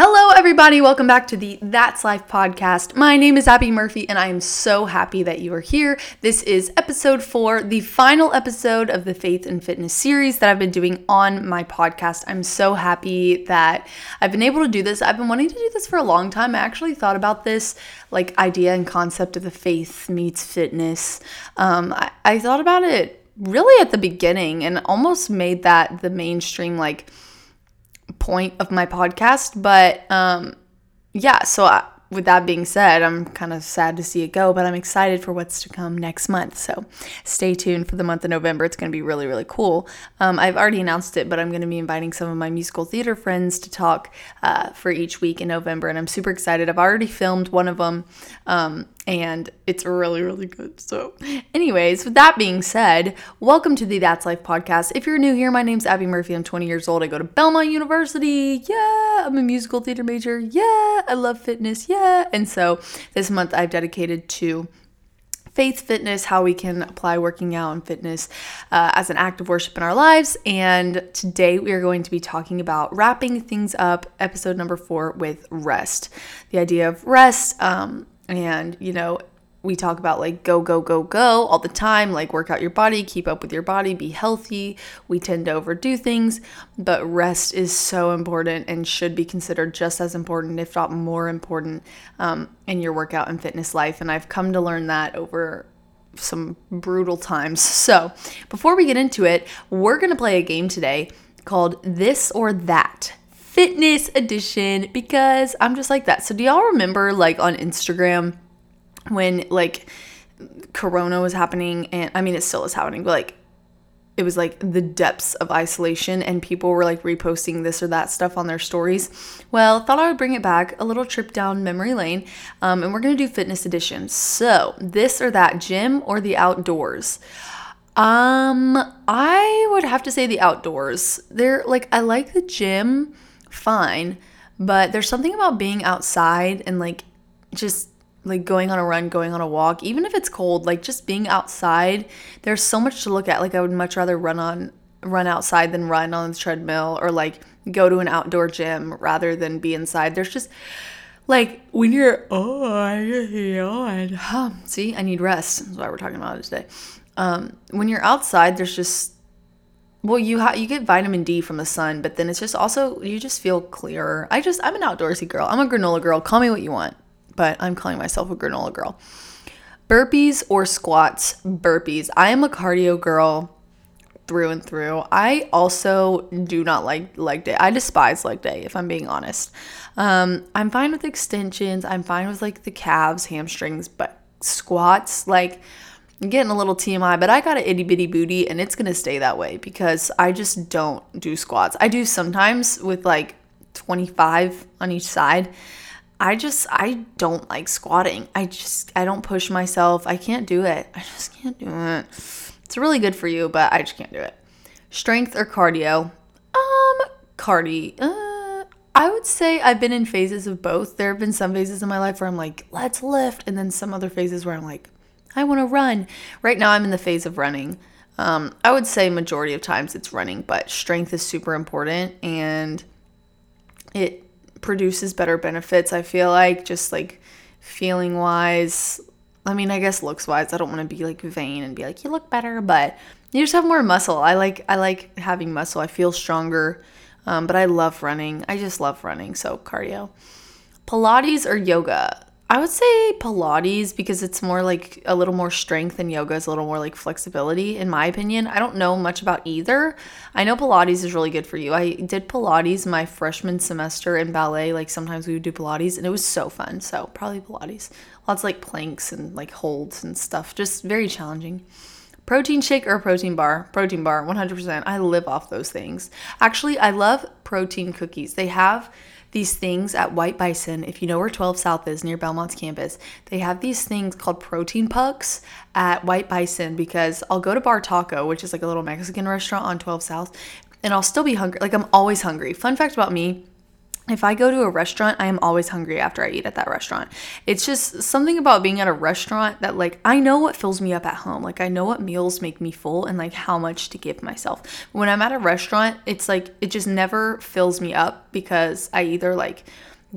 Hello, everybody. Welcome back to the That's Life podcast. My name is Abby Murphy, and I am so happy that you are here. This is episode four, the final episode of the Faith and Fitness series that I've been doing on my podcast. I'm so happy that I've been able to do this. I've been wanting to do this for a long time. I actually thought about this like idea and concept of the faith meets fitness. Um, I, I thought about it really at the beginning and almost made that the mainstream like point of my podcast. But um, yeah, so I, with that being said, I'm kind of sad to see it go, but I'm excited for what's to come next month. So stay tuned for the month of November. It's going to be really, really cool. Um, I've already announced it, but I'm going to be inviting some of my musical theater friends to talk uh, for each week in November, and I'm super excited. I've already filmed one of them. Um, and it's really, really good. So, anyways, with that being said, welcome to the That's Life podcast. If you're new here, my name's Abby Murphy. I'm 20 years old. I go to Belmont University. Yeah, I'm a musical theater major. Yeah, I love fitness. Yeah. And so, this month I've dedicated to faith fitness, how we can apply working out and fitness uh, as an act of worship in our lives. And today we are going to be talking about wrapping things up, episode number four, with rest. The idea of rest. Um, and, you know, we talk about like go, go, go, go all the time, like work out your body, keep up with your body, be healthy. We tend to overdo things, but rest is so important and should be considered just as important, if not more important, um, in your workout and fitness life. And I've come to learn that over some brutal times. So before we get into it, we're going to play a game today called This or That fitness edition because I'm just like that. So do y'all remember like on Instagram when like corona was happening and I mean it still is happening, but like it was like the depths of isolation and people were like reposting this or that stuff on their stories? Well thought i would bring it back a little trip down memory lane um, and we're to do fitness edition. So this or that gym or the outdoors? Um i would have to say the outdoors. They're like i like the gym fine. But there's something about being outside and like just like going on a run, going on a walk, even if it's cold, like just being outside, there's so much to look at. Like I would much rather run on run outside than run on the treadmill or like go to an outdoor gym rather than be inside. There's just like when you're oh I yawn. Huh, see, I need rest. That's why we're talking about it today. Um, when you're outside, there's just well, you ha- you get vitamin D from the sun, but then it's just also you just feel clearer. I just I'm an outdoorsy girl. I'm a granola girl. Call me what you want, but I'm calling myself a granola girl. Burpees or squats? Burpees. I am a cardio girl through and through. I also do not like leg day. I despise leg day, if I'm being honest. Um, I'm fine with extensions. I'm fine with like the calves, hamstrings, but squats, like Getting a little TMI, but I got an itty bitty booty and it's gonna stay that way because I just don't do squats. I do sometimes with like 25 on each side. I just I don't like squatting. I just I don't push myself. I can't do it. I just can't do it. It's really good for you, but I just can't do it. Strength or cardio? Um, cardio. Uh, I would say I've been in phases of both. There have been some phases in my life where I'm like, let's lift, and then some other phases where I'm like, I want to run. Right now, I'm in the phase of running. Um, I would say majority of times it's running, but strength is super important and it produces better benefits. I feel like just like feeling wise. I mean, I guess looks wise. I don't want to be like vain and be like you look better, but you just have more muscle. I like I like having muscle. I feel stronger. Um, but I love running. I just love running. So cardio. Pilates or yoga? I would say Pilates because it's more like a little more strength and yoga is a little more like flexibility, in my opinion. I don't know much about either. I know Pilates is really good for you. I did Pilates my freshman semester in ballet. Like sometimes we would do Pilates and it was so fun. So probably Pilates. Lots like planks and like holds and stuff. Just very challenging. Protein shake or protein bar? Protein bar, 100%. I live off those things. Actually, I love protein cookies. They have these things at White Bison. If you know where 12 South is near Belmont's campus, they have these things called protein pucks at White Bison because I'll go to Bar Taco, which is like a little Mexican restaurant on 12 South, and I'll still be hungry. Like I'm always hungry. Fun fact about me if I go to a restaurant, I am always hungry after I eat at that restaurant. It's just something about being at a restaurant that, like, I know what fills me up at home. Like, I know what meals make me full and, like, how much to give myself. When I'm at a restaurant, it's like, it just never fills me up because I either, like,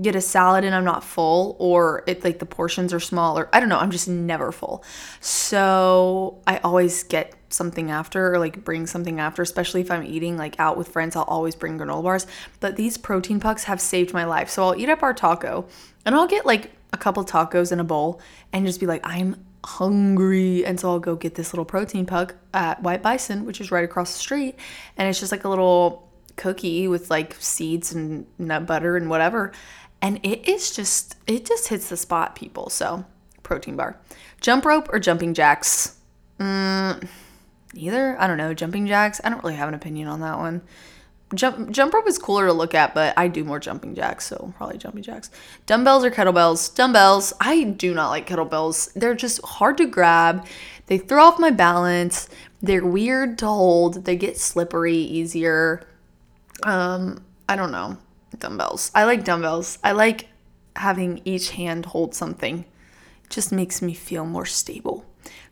get a salad and I'm not full, or it like the portions are small, or I don't know, I'm just never full. So I always get something after or like bring something after, especially if I'm eating like out with friends, I'll always bring granola bars. But these protein pucks have saved my life. So I'll eat at Bar Taco and I'll get like a couple tacos in a bowl and just be like, I'm hungry. And so I'll go get this little protein puck at White Bison, which is right across the street. And it's just like a little cookie with like seeds and nut butter and whatever. And it is just, it just hits the spot, people. So, protein bar. Jump rope or jumping jacks? Mm, Neither. I don't know. Jumping jacks. I don't really have an opinion on that one. Jump jump rope is cooler to look at, but I do more jumping jacks, so probably jumping jacks. Dumbbells or kettlebells? Dumbbells. I do not like kettlebells. They're just hard to grab. They throw off my balance. They're weird to hold. They get slippery easier. Um, I don't know. Dumbbells. I like dumbbells. I like having each hand hold something. It just makes me feel more stable.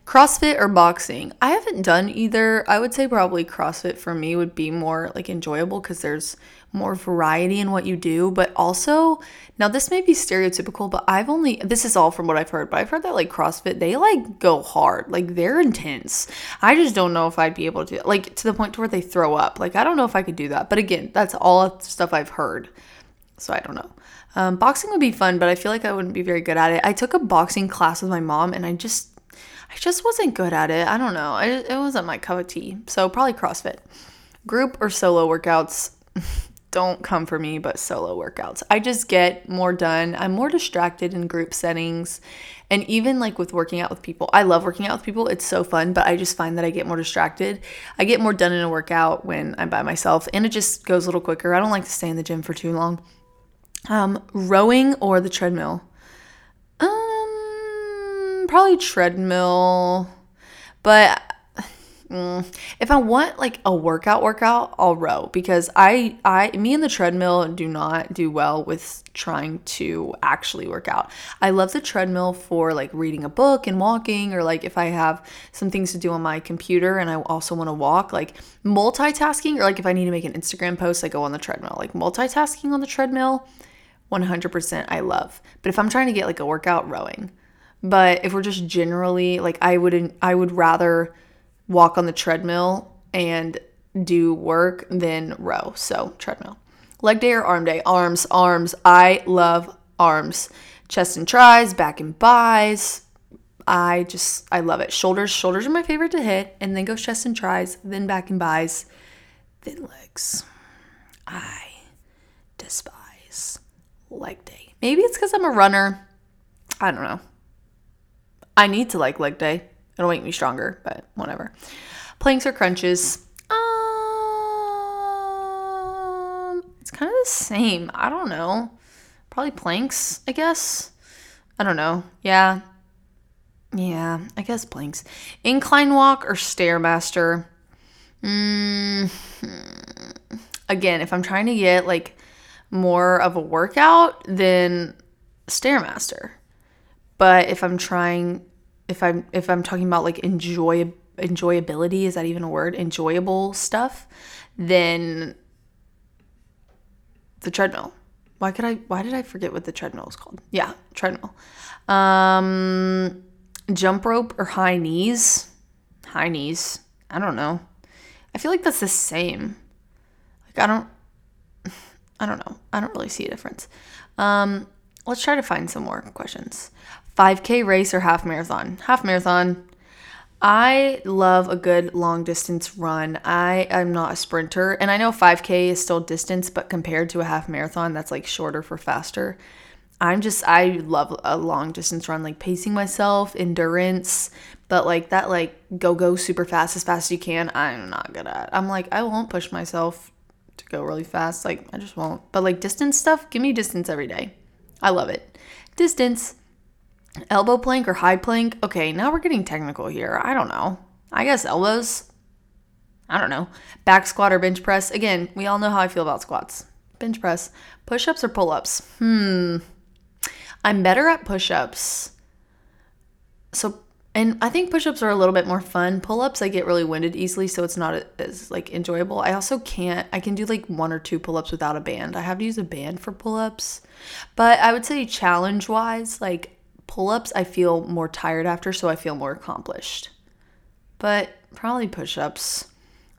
CrossFit or boxing? I haven't done either. I would say probably CrossFit for me would be more like enjoyable because there's more variety in what you do. But also, now this may be stereotypical, but I've only, this is all from what I've heard, but I've heard that like CrossFit, they like go hard. Like they're intense. I just don't know if I'd be able to, like to the point to where they throw up. Like I don't know if I could do that. But again, that's all stuff I've heard. So I don't know. Um, boxing would be fun, but I feel like I wouldn't be very good at it. I took a boxing class with my mom and I just, I just wasn't good at it. I don't know. I, it wasn't my cup of tea. So probably CrossFit. Group or solo workouts don't come for me, but solo workouts. I just get more done. I'm more distracted in group settings. And even like with working out with people, I love working out with people. It's so fun, but I just find that I get more distracted. I get more done in a workout when I'm by myself and it just goes a little quicker. I don't like to stay in the gym for too long. Um, rowing or the treadmill? Probably treadmill. But mm, if I want like a workout workout, I'll row because I I me and the treadmill do not do well with trying to actually work out. I love the treadmill for like reading a book and walking or like if I have some things to do on my computer and I also want to walk, like multitasking or like if I need to make an Instagram post, I go on the treadmill. Like multitasking on the treadmill, 100% I love. But if I'm trying to get like a workout rowing, but if we're just generally like I wouldn't I would rather walk on the treadmill and do work than row. So, treadmill. Leg day or arm day? Arms, arms. I love arms. Chest and tris, back and bis. I just I love it. Shoulders, shoulders are my favorite to hit, and then goes chest and tris, then back and bis, then legs. I despise leg day. Maybe it's because I'm a runner. I don't know. I need to like leg day. It'll make me stronger, but whatever. Planks or crunches? Um, it's kind of the same. I don't know. Probably planks, I guess. I don't know. Yeah. Yeah, I guess planks. Incline walk or stairmaster? Mm, again, if I'm trying to get like more of a workout, then stairmaster. But if I'm trying if I'm if I'm talking about like enjoy enjoyability, is that even a word? Enjoyable stuff, then the treadmill. Why could I why did I forget what the treadmill is called? Yeah, treadmill. Um jump rope or high knees? High knees. I don't know. I feel like that's the same. Like I don't I don't know. I don't really see a difference. Um let's try to find some more questions. 5K race or half marathon? Half marathon. I love a good long distance run. I am not a sprinter, and I know 5K is still distance, but compared to a half marathon, that's like shorter for faster. I'm just, I love a long distance run, like pacing myself, endurance, but like that, like go, go super fast, as fast as you can, I'm not good at. I'm like, I won't push myself to go really fast. Like, I just won't. But like distance stuff, give me distance every day. I love it. Distance. Elbow plank or high plank? Okay, now we're getting technical here. I don't know. I guess elbows. I don't know. Back squat or bench press? Again, we all know how I feel about squats. bench press. Push ups or pull ups? Hmm. I'm better at push ups. So, and I think push ups are a little bit more fun. Pull ups, I get really winded easily, so it's not as like enjoyable. I also can't, I can do like one or two pull ups without a band. I have to use a band for pull ups. But I would say challenge wise, like pull ups, I feel more tired after, so I feel more accomplished. But probably push ups.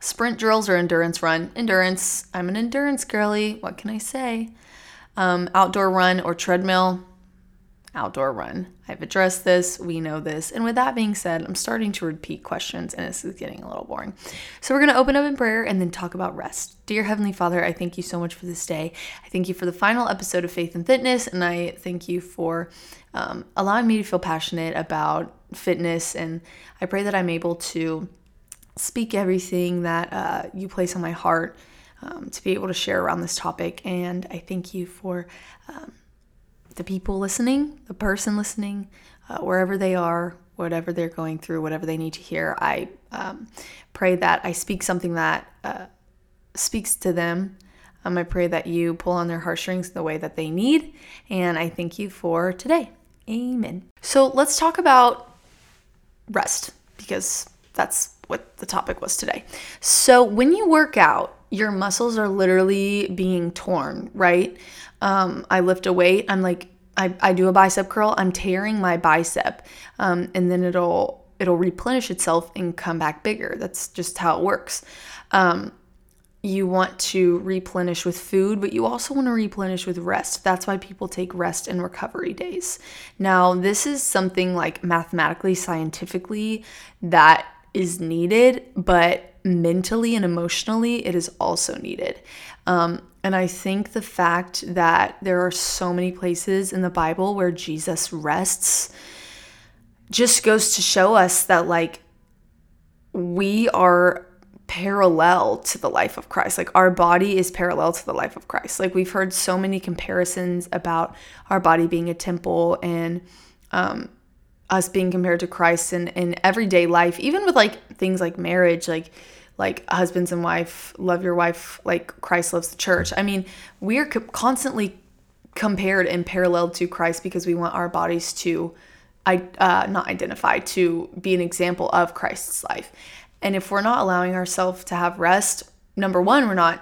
Sprint drills or endurance run? Endurance. I'm an endurance girly. What can I say? Um, outdoor run or treadmill? Outdoor run. I've addressed this. We know this. And with that being said, I'm starting to repeat questions and this is getting a little boring. So we're going to open up in prayer and then talk about rest. Dear Heavenly Father, I thank you so much for this day. I thank you for the final episode of Faith and Fitness. And I thank you for um, allowing me to feel passionate about fitness. And I pray that I'm able to speak everything that uh, you place on my heart um, to be able to share around this topic. And I thank you for um, the people listening, the person listening, uh, wherever they are, whatever they're going through, whatever they need to hear. I um, pray that I speak something that uh, speaks to them. Um, I pray that you pull on their heartstrings the way that they need. And I thank you for today. Amen. So let's talk about rest because that's what the topic was today. So, when you work out, your muscles are literally being torn, right? Um, I lift a weight, I'm like, I, I do a bicep curl, I'm tearing my bicep, um, and then it'll it'll replenish itself and come back bigger. That's just how it works. Um, you want to replenish with food, but you also want to replenish with rest. That's why people take rest and recovery days. Now, this is something like mathematically, scientifically, that is needed, but mentally and emotionally, it is also needed. Um, and I think the fact that there are so many places in the Bible where Jesus rests just goes to show us that, like, we are parallel to the life of Christ. Like our body is parallel to the life of Christ. Like we've heard so many comparisons about our body being a temple and um, us being compared to Christ in, in everyday life, even with like things like marriage, like like husbands and wife love your wife like Christ loves the church. I mean, we are co- constantly compared and paralleled to Christ because we want our bodies to I uh, not identify to be an example of Christ's life. And if we're not allowing ourselves to have rest, number one, we're not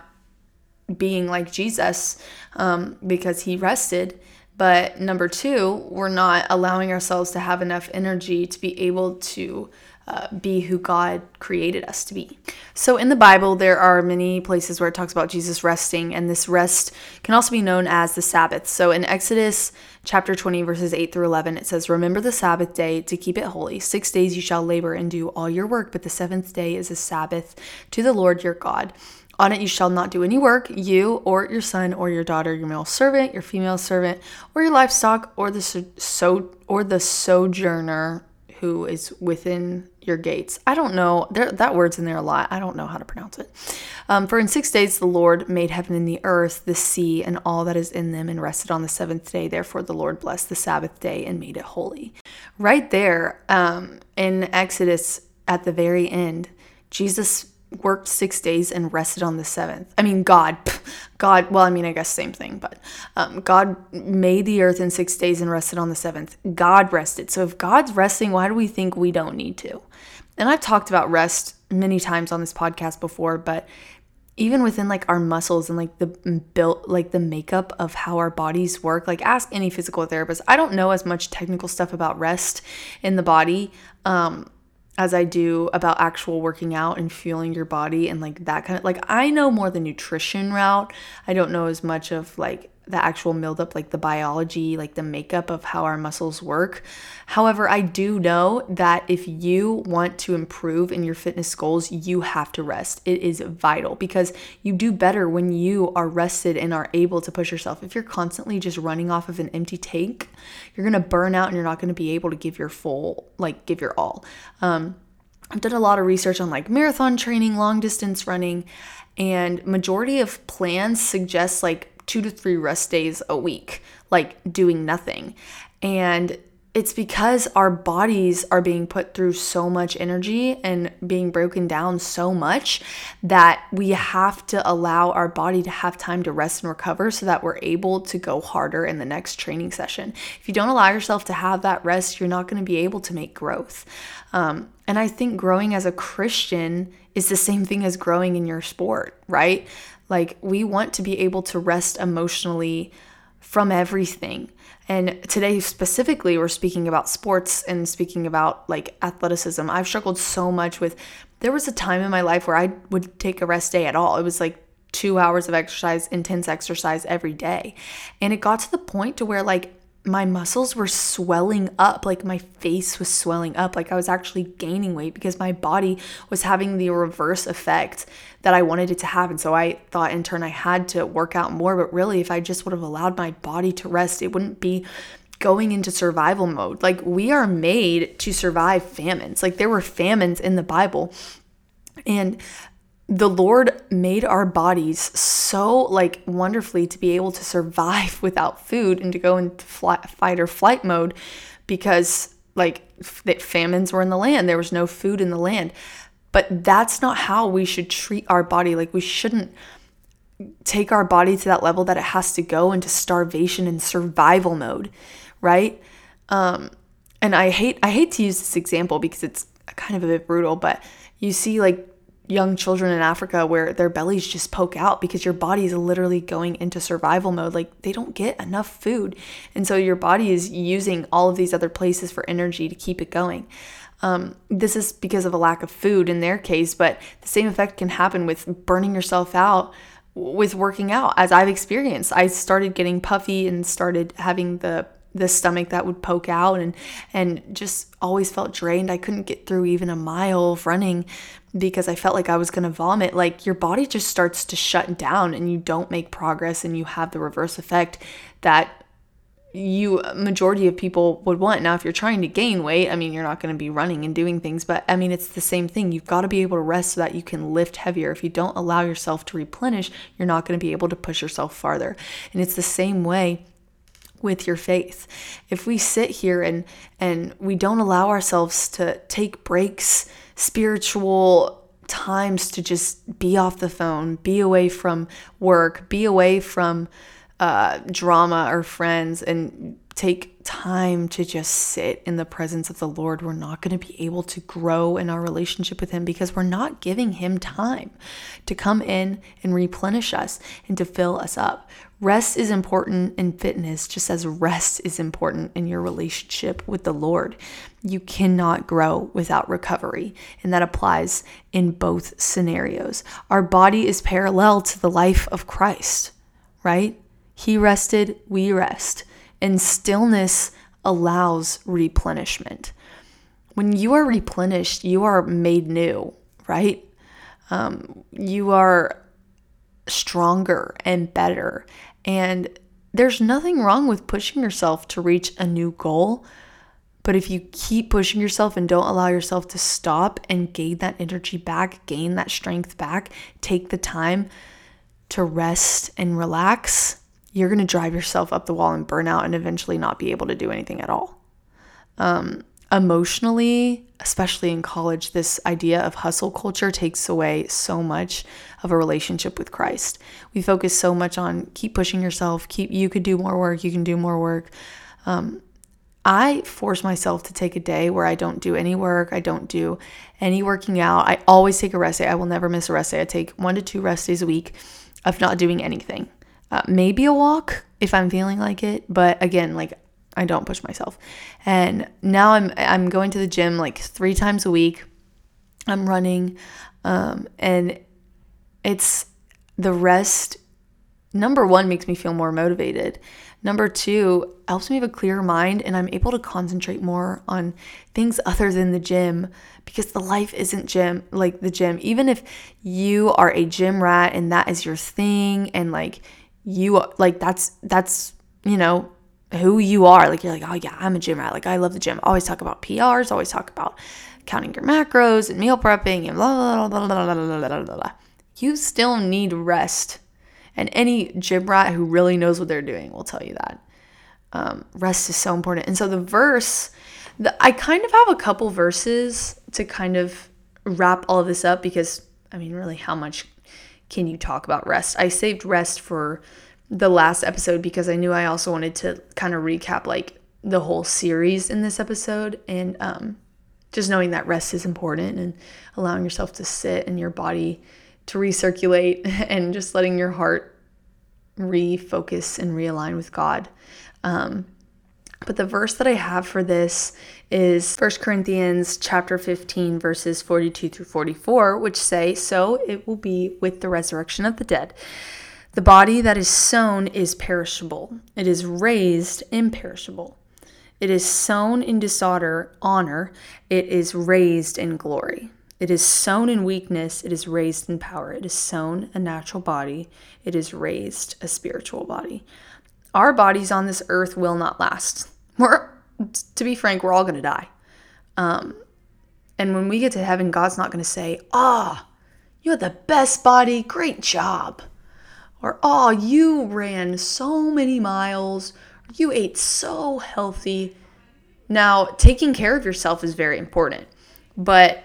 being like Jesus um, because he rested. But number two, we're not allowing ourselves to have enough energy to be able to uh, be who God created us to be. So, in the Bible, there are many places where it talks about Jesus resting, and this rest can also be known as the Sabbath. So, in Exodus chapter 20, verses 8 through 11, it says, Remember the Sabbath day to keep it holy. Six days you shall labor and do all your work, but the seventh day is a Sabbath to the Lord your God. On it you shall not do any work, you or your son or your daughter, your male servant, your female servant, or your livestock, or the so or the sojourner who is within your gates. I don't know. There, that word's in there a lot. I don't know how to pronounce it. Um, For in six days the Lord made heaven and the earth, the sea, and all that is in them, and rested on the seventh day. Therefore the Lord blessed the Sabbath day and made it holy. Right there um, in Exodus at the very end, Jesus worked six days and rested on the seventh. I mean, God, God, well, I mean, I guess same thing, but um, God made the earth in six days and rested on the seventh. God rested. So if God's resting, why do we think we don't need to? And I've talked about rest many times on this podcast before, but even within like our muscles and like the built like the makeup of how our bodies work like ask any physical therapist i don't know as much technical stuff about rest in the body um as I do about actual working out and fueling your body and like that kind of like I know more the nutrition route. I don't know as much of like the actual build up, like the biology, like the makeup of how our muscles work. However, I do know that if you want to improve in your fitness goals, you have to rest. It is vital because you do better when you are rested and are able to push yourself. If you're constantly just running off of an empty tank, you're gonna burn out and you're not gonna be able to give your full, like, give your all. Um, I've done a lot of research on like marathon training, long distance running, and majority of plans suggest like two to three rest days a week, like doing nothing. And it's because our bodies are being put through so much energy and being broken down so much that we have to allow our body to have time to rest and recover so that we're able to go harder in the next training session. If you don't allow yourself to have that rest, you're not going to be able to make growth. Um, and I think growing as a Christian is the same thing as growing in your sport, right? Like, we want to be able to rest emotionally from everything. And today, specifically, we're speaking about sports and speaking about like athleticism. I've struggled so much with, there was a time in my life where I would take a rest day at all. It was like two hours of exercise, intense exercise every day. And it got to the point to where like my muscles were swelling up, like my face was swelling up, like I was actually gaining weight because my body was having the reverse effect that I wanted it to have. And so I thought in turn I had to work out more, but really, if I just would have allowed my body to rest, it wouldn't be going into survival mode. Like we are made to survive famines. Like there were famines in the Bible. And the Lord made our bodies so like wonderfully to be able to survive without food and to go into fight or flight mode because like that famines were in the land. There was no food in the land. But that's not how we should treat our body. Like we shouldn't take our body to that level that it has to go into starvation and survival mode right? Um and i hate i hate to use this example because it's kind of a bit brutal but you see like young children in Africa where their bellies just poke out because your body is literally going into survival mode. Like they don't get enough food. And so your body is using all of these other places for energy to keep it going. Um, this is because of a lack of food in their case, but the same effect can happen with burning yourself out with working out as I've experienced. I started getting puffy and started having the the stomach that would poke out and and just always felt drained. I couldn't get through even a mile of running because I felt like I was going to vomit. Like your body just starts to shut down and you don't make progress and you have the reverse effect that you majority of people would want. Now if you're trying to gain weight, I mean you're not going to be running and doing things, but I mean it's the same thing. You've got to be able to rest so that you can lift heavier. If you don't allow yourself to replenish, you're not going to be able to push yourself farther. And it's the same way with your faith. If we sit here and and we don't allow ourselves to take breaks, spiritual times to just be off the phone, be away from work, be away from uh, drama or friends, and take time to just sit in the presence of the Lord, we're not going to be able to grow in our relationship with Him because we're not giving Him time to come in and replenish us and to fill us up. Rest is important in fitness, just as rest is important in your relationship with the Lord. You cannot grow without recovery, and that applies in both scenarios. Our body is parallel to the life of Christ, right? He rested, we rest and stillness allows replenishment. When you are replenished, you are made new, right? Um, you are stronger and better. And there's nothing wrong with pushing yourself to reach a new goal. But if you keep pushing yourself and don't allow yourself to stop and gain that energy back, gain that strength back, take the time to rest and relax, you're going to drive yourself up the wall and burn out and eventually not be able to do anything at all. Um, emotionally, especially in college, this idea of hustle culture takes away so much of a relationship with Christ. We focus so much on keep pushing yourself, keep you could do more work, you can do more work. Um, I force myself to take a day where I don't do any work, I don't do any working out. I always take a rest day. I will never miss a rest day. I take one to two rest days a week of not doing anything uh, maybe a walk if I'm feeling like it. But again, like I don't push myself. And now I'm I'm going to the gym like three times a week. I'm running, um, and it's the rest. Number one makes me feel more motivated. Number two helps me have a clearer mind, and I'm able to concentrate more on things other than the gym because the life isn't gym like the gym. Even if you are a gym rat and that is your thing, and like you like that's that's you know who you are. Like you're like, oh yeah, I'm a gym rat. Like I love the gym. Always talk about PRs. Always talk about counting your macros and meal prepping and blah blah blah blah blah blah blah. blah. You still need rest, and any gym rat who really knows what they're doing will tell you that um, rest is so important. And so the verse, the, I kind of have a couple verses to kind of wrap all of this up because I mean, really, how much can you talk about rest? I saved rest for the last episode because I knew I also wanted to kind of recap like the whole series in this episode and um, just knowing that rest is important and allowing yourself to sit and your body to recirculate and just letting your heart refocus and realign with God. Um, but the verse that I have for this is 1 Corinthians chapter 15 verses 42 through 44 which say so it will be with the resurrection of the dead the body that is sown is perishable. It is raised imperishable. It is sown in dishonor honor. It is raised in glory. It is sown in weakness. It is raised in power. It is sown a natural body. It is raised a spiritual body. Our bodies on this earth will not last. We're to be frank, we're all going to die. Um, and when we get to heaven, God's not going to say, Ah, oh, you had the best body, great job. Or, Oh, you ran so many miles, you ate so healthy. Now, taking care of yourself is very important, but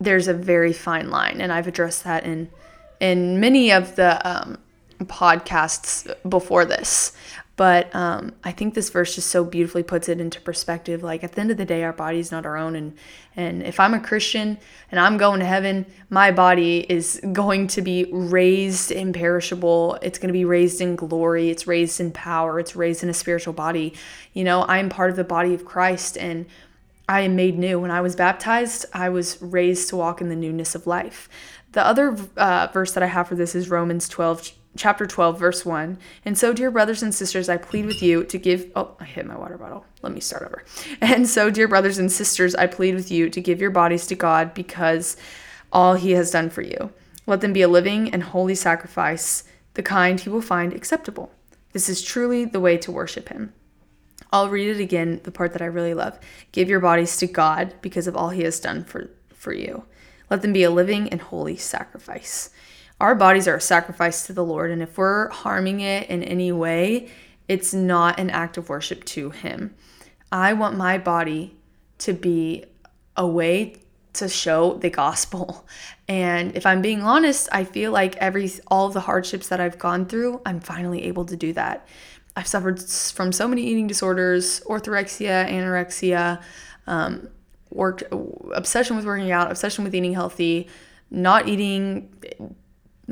there's a very fine line. And I've addressed that in, in many of the um, podcasts before this. But um, I think this verse just so beautifully puts it into perspective. Like at the end of the day, our body is not our own, and and if I'm a Christian and I'm going to heaven, my body is going to be raised imperishable. It's going to be raised in glory. It's raised in power. It's raised in a spiritual body. You know, I am part of the body of Christ, and I am made new. When I was baptized, I was raised to walk in the newness of life. The other uh, verse that I have for this is Romans 12 chapter 12, verse 1. And so, dear brothers and sisters, I plead with you to give. Oh, I hit my water bottle. Let me start over. And so, dear brothers and sisters, I plead with you to give your bodies to God because all he has done for you. Let them be a living and holy sacrifice, the kind he will find acceptable. This is truly the way to worship him. I'll read it again, the part that I really love. Give your bodies to God because of all he has done for, for you. Let them be a living and holy sacrifice our bodies are a sacrifice to the Lord. And if we're harming it in any way, it's not an act of worship to Him. I want my body to be a way to show the gospel. And if I'm being honest, I feel like every all the hardships that I've gone through, I'm finally able to do that. I've suffered from so many eating disorders, orthorexia, anorexia, um, worked obsession with working out, obsession with eating healthy, not eating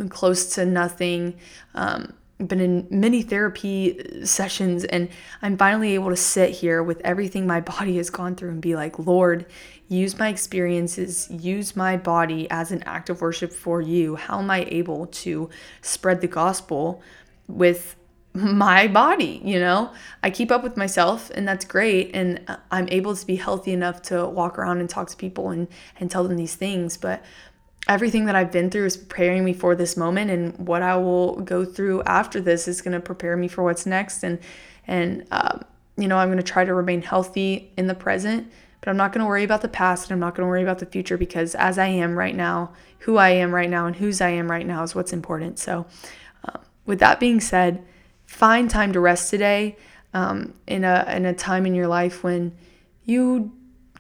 close to nothing. Um, been in many therapy sessions, and I'm finally able to sit here with everything my body has gone through and be like, Lord, use my experiences, use my body as an act of worship for you. How am I able to spread the gospel with my body? You know, I keep up with myself, and that's great. And I'm able to be healthy enough to walk around and talk to people and, and tell them these things. But everything that I've been through is preparing me for this moment and what I will go through after this is going to prepare me for what's next and and uh, you know I'm going to try to remain healthy in the present but I'm not going to worry about the past and I'm not going to worry about the future because as I am right now who I am right now and whose I am right now is what's important. So uh, with that being said find time to rest today um, in a in a time in your life when you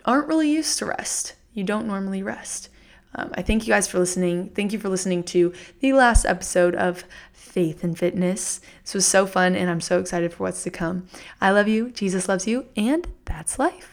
aren't really used to rest. You don't normally rest um, I thank you guys for listening. Thank you for listening to the last episode of Faith and Fitness. This was so fun, and I'm so excited for what's to come. I love you. Jesus loves you, and that's life.